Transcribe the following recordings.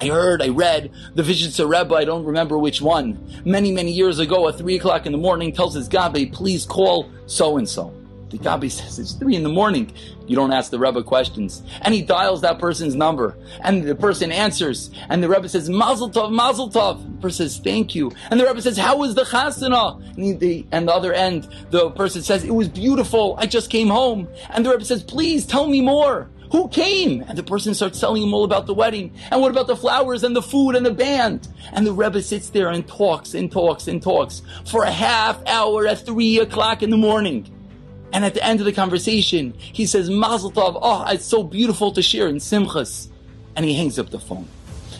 I heard, I read the Vizhnitzer Rebbe, I don't remember which one. Many, many years ago at 3 o'clock in the morning tells his Gabbai, please call so and so. The Gabbai says it's three in the morning. You don't ask the Rebbe questions. And he dials that person's number. And the person answers. And the Rebbe says, Mazel Tov, Mazel Tov. The person says, thank you. And the Rebbe says, how was the chasana? And, the, and the other end, the person says, it was beautiful. I just came home. And the Rebbe says, please tell me more. Who came? And the person starts telling him all about the wedding. And what about the flowers and the food and the band? And the Rebbe sits there and talks and talks and talks for a half hour at three o'clock in the morning. And at the end of the conversation, he says, Mazel Tov, oh, it's so beautiful to share in Simchas. And he hangs up the phone.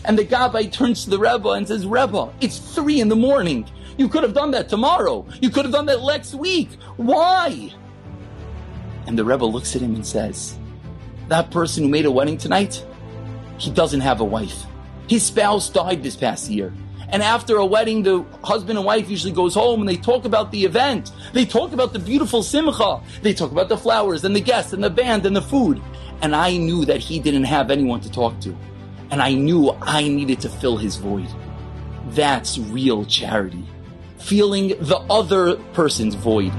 And the Gabbai turns to the Rebbe and says, Rebbe, it's three in the morning. You could have done that tomorrow. You could have done that next week. Why? And the Rebbe looks at him and says, That person who made a wedding tonight, he doesn't have a wife. His spouse died this past year. And after a wedding, the husband and wife usually goes home and they talk about the event. They talk about the beautiful simcha. They talk about the flowers and the guests and the band and the food. And I knew that he didn't have anyone to talk to. And I knew I needed to fill his void. That's real charity. Feeling the other person's void.